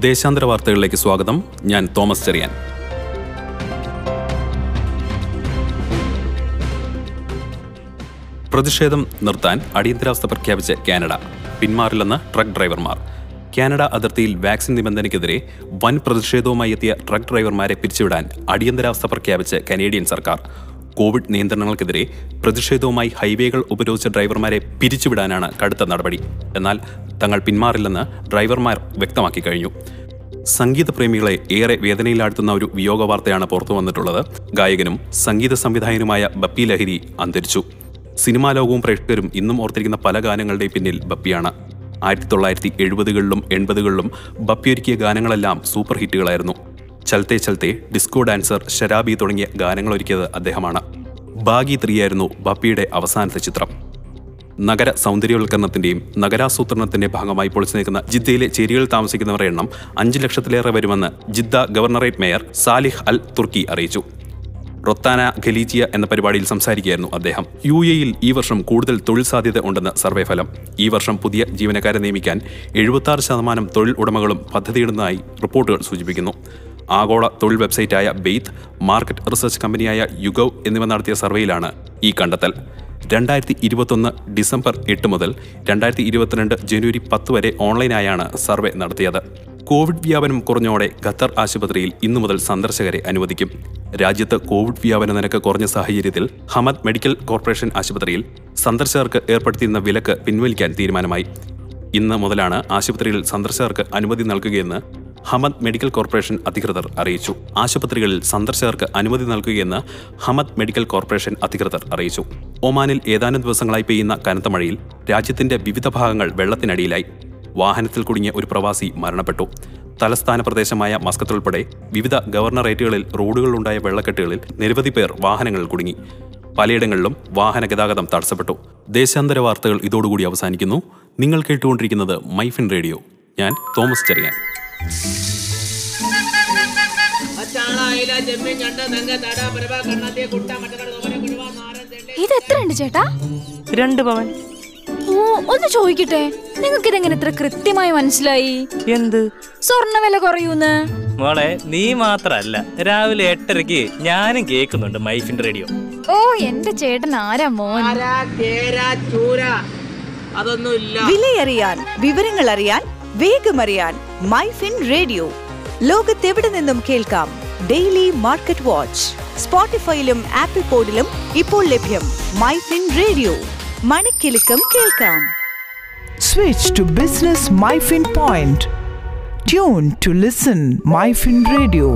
ദേശാന്തര വാർത്തകളിലേക്ക് സ്വാഗതം. ഞാൻ തോമസ് ചെറിയാൻ. പ്രതിഷേധം നിർത്താൻ അടിയന്തരാവസ്ഥ പ്രഖ്യാപിച്ച് കാനഡ. പിന്മാറില്ലെന്ന് ട്രക്ക് ഡ്രൈവർമാർ. കാനഡ അതിർത്തിയിൽ വാക്സിൻ നിബന്ധനയ്ക്കെതിരെ വൻ പ്രതിഷേധവുമായി എത്തിയ ട്രക്ക് ഡ്രൈവർമാരെ പിരിച്ചുവിടാൻ അടിയന്തരാവസ്ഥ പ്രഖ്യാപിച്ച് കനേഡിയൻ സർക്കാർ. കോവിഡ് നിയന്ത്രണങ്ങൾക്കെതിരെ പ്രതിഷേധവുമായി ഹൈവേകൾ ഉപരോധിച്ച ഡ്രൈവർമാരെ പിരിച്ചുവിടാനാണ് കടുത്ത നടപടി. എന്നാൽ തങ്ങൾ പിന്മാറില്ലെന്ന് ഡ്രൈവർമാർ വ്യക്തമാക്കി കഴിഞ്ഞു. സംഗീത പ്രേമികളെ ഏറെ വേദനയിലാഴ്ത്തുന്ന ഒരു വിയോഗ വാർത്തയാണ് പുറത്തു വന്നിട്ടുള്ളത്. ഗായകനും സംഗീത സംവിധായകനുമായ ബപ്പി ലഹരി അന്തരിച്ചു. സിനിമാ ലോകവും പ്രേക്ഷകരും ഇന്നും ഓർത്തിരിക്കുന്ന പല ഗാനങ്ങളുടെയും പിന്നിൽ ബപ്പിയാണ്. ആയിരത്തി തൊള്ളായിരത്തി എഴുപതുകളിലും എൺപതുകളിലും ബപ്പി ഒരുക്കിയ ഗാനങ്ങളെല്ലാം സൂപ്പർ ഹിറ്റുകളായിരുന്നു. ചൽത്തെ ചൽത്തെ ഡിസ്കോ ഡാൻസർ ശരാബി തുടങ്ങിയ ഗാനങ്ങൾ ഒരുക്കിയത് അദ്ദേഹമാണ്. ബാഗി ത്രീയായിരുന്നു ബപ്പിയുടെ അവസാനത്തെ ചിത്രം. നഗര സൗന്ദര്യവൽക്കരണത്തിന്റെയും നഗരാസൂത്രണത്തിന്റെ ഭാഗമായി പൊളിച്ചു നിൽക്കുന്ന ജിദ്ദയിലെ ചേരികളിൽ താമസിക്കുന്നവരുടെ എണ്ണം അഞ്ച് ലക്ഷത്തിലേറെ വരുമെന്ന് Jeddah governorate mayor Salih Al Turki അറിയിച്ചു. റൊത്താന ഖലീജിയ എന്ന പരിപാടിയിൽ സംസാരിക്കുകയായിരുന്നു അദ്ദേഹം. യു എയിൽ ഈ വർഷം കൂടുതൽ തൊഴിൽ സാധ്യത ഉണ്ടെന്ന് സർവേ ഫലം. ഈ വർഷം പുതിയ ജീവനക്കാരെ നിയമിക്കാൻ എഴുപത്തി ശതമാനം തൊഴിൽ ഉടമകളും പദ്ധതിയിടുന്നതായി റിപ്പോർട്ടുകൾ സൂചിപ്പിക്കുന്നു. ആഗോള തൊഴിൽ വെബ്സൈറ്റായ ബെയ്ത്ത് മാർക്കറ്റ് റിസർച്ച് കമ്പനിയായ യുഗവ് എന്നിവ നടത്തിയ സർവേയിലാണ് ഈ കണ്ടെത്തൽ. രണ്ടായിരത്തി ഇരുപത്തൊന്ന് ഡിസംബർ എട്ട് മുതൽ രണ്ടായിരത്തി ഇരുപത്തിരണ്ട് ജനുവരി പത്ത് വരെ ഓൺലൈനായാണ് സർവേ നടത്തിയത്. കോവിഡ് വ്യാപനം കുറഞ്ഞോടെ ഖത്തർ ആശുപത്രിയിൽ ഇന്നു മുതൽ സന്ദർശകരെ അനുവദിക്കും. രാജ്യത്ത് കോവിഡ് വ്യാപന നിരക്ക് കുറഞ്ഞ സാഹചര്യത്തിൽ ഹമദ് മെഡിക്കൽ കോർപ്പറേഷൻ ആശുപത്രിയിൽ സന്ദർശകർക്ക് ഏർപ്പെടുത്തിയിരുന്ന വിലക്ക് പിൻവലിക്കാൻ തീരുമാനമായി. ഇന്ന് മുതലാണ് ആശുപത്രിയിൽ സന്ദർശകർക്ക് അനുമതി നൽകുകയെന്ന് ഹമദ് മെഡിക്കൽ കോർപ്പറേഷൻ അധികൃതർ അറിയിച്ചു. ആശുപത്രികളിൽ സന്ദർശകർക്ക് അനുമതി നൽകുകയെന്ന് ഹമദ് മെഡിക്കൽ കോർപ്പറേഷൻ അധികൃതർ അറിയിച്ചു. ഒമാനിൽ ഏതാനും ദിവസങ്ങളായി പെയ്യുന്ന കനത്ത മഴയിൽ രാജ്യത്തിന്റെ വിവിധ ഭാഗങ്ങൾ വെള്ളത്തിനടിയിലായി. വാഹനത്തിൽ കുടുങ്ങിയ ഒരു പ്രവാസി മരണപ്പെട്ടു. തലസ്ഥാന പ്രദേശമായ മസ്കത്തുൾപ്പെടെ വിവിധ ഗവർണറേറ്റുകളിൽ റോഡുകളിലുണ്ടായ വെള്ളക്കെട്ടുകളിൽ നിരവധി പേർ വാഹനങ്ങളിൽ കുടുങ്ങി. പലയിടങ്ങളിലും വാഹന ഗതാഗതം തടസ്സപ്പെട്ടു. ദേശാന്തര വാർത്തകൾ ഇതോടുകൂടി അവസാനിക്കുന്നു. നിങ്ങൾ കേട്ടുകൊണ്ടിരിക്കുന്നത് മൈഫിൻ റേഡിയോ. ഞാൻ തോമസ് ചെറിയാൻ. ഇത് എത്ര ഉണ്ട് ചേട്ടാ? രണ്ട് പവൻ. ഓ ഒന്ന് ചോദിക്കട്ടെ നിങ്ങൾക്ക് ഇതെങ്ങനെ ഇത്ര കൃത്യമായി മനസ്സിലായി? എന്ത്? സ്വർണ വില കുറയൂന്ന്? മോളെ നീ മാത്രല്ല രാവിലെ എട്ടരക്ക് ഞാനും കേൾക്കുന്നുണ്ട് മൈഫിൻ റേഡിയോ. ഓ എന്റെ ചേട്ടൻ ആരാ മോൻ? വിലയറിയാൻ വിവരങ്ങൾ അറിയാൻ വേഗമറിയാൻ മൈഫിൻ റേഡിയോ. ലോകത്തെവിടെ നിന്നും കേൾക്കാം? ഡെയിലി മാർക്കറ്റ് വാച്ച് സ്പോട്ടിഫൈയിലും ആപ്പിൾ പോഡിലും ഇപ്പോൾ ലഭ്യം മൈഫിൻ റേഡിയോ മണിക്കെലക്കം കേൾക്കാം Switch to Business MyFin Point. Tune to listen MyFin Radio.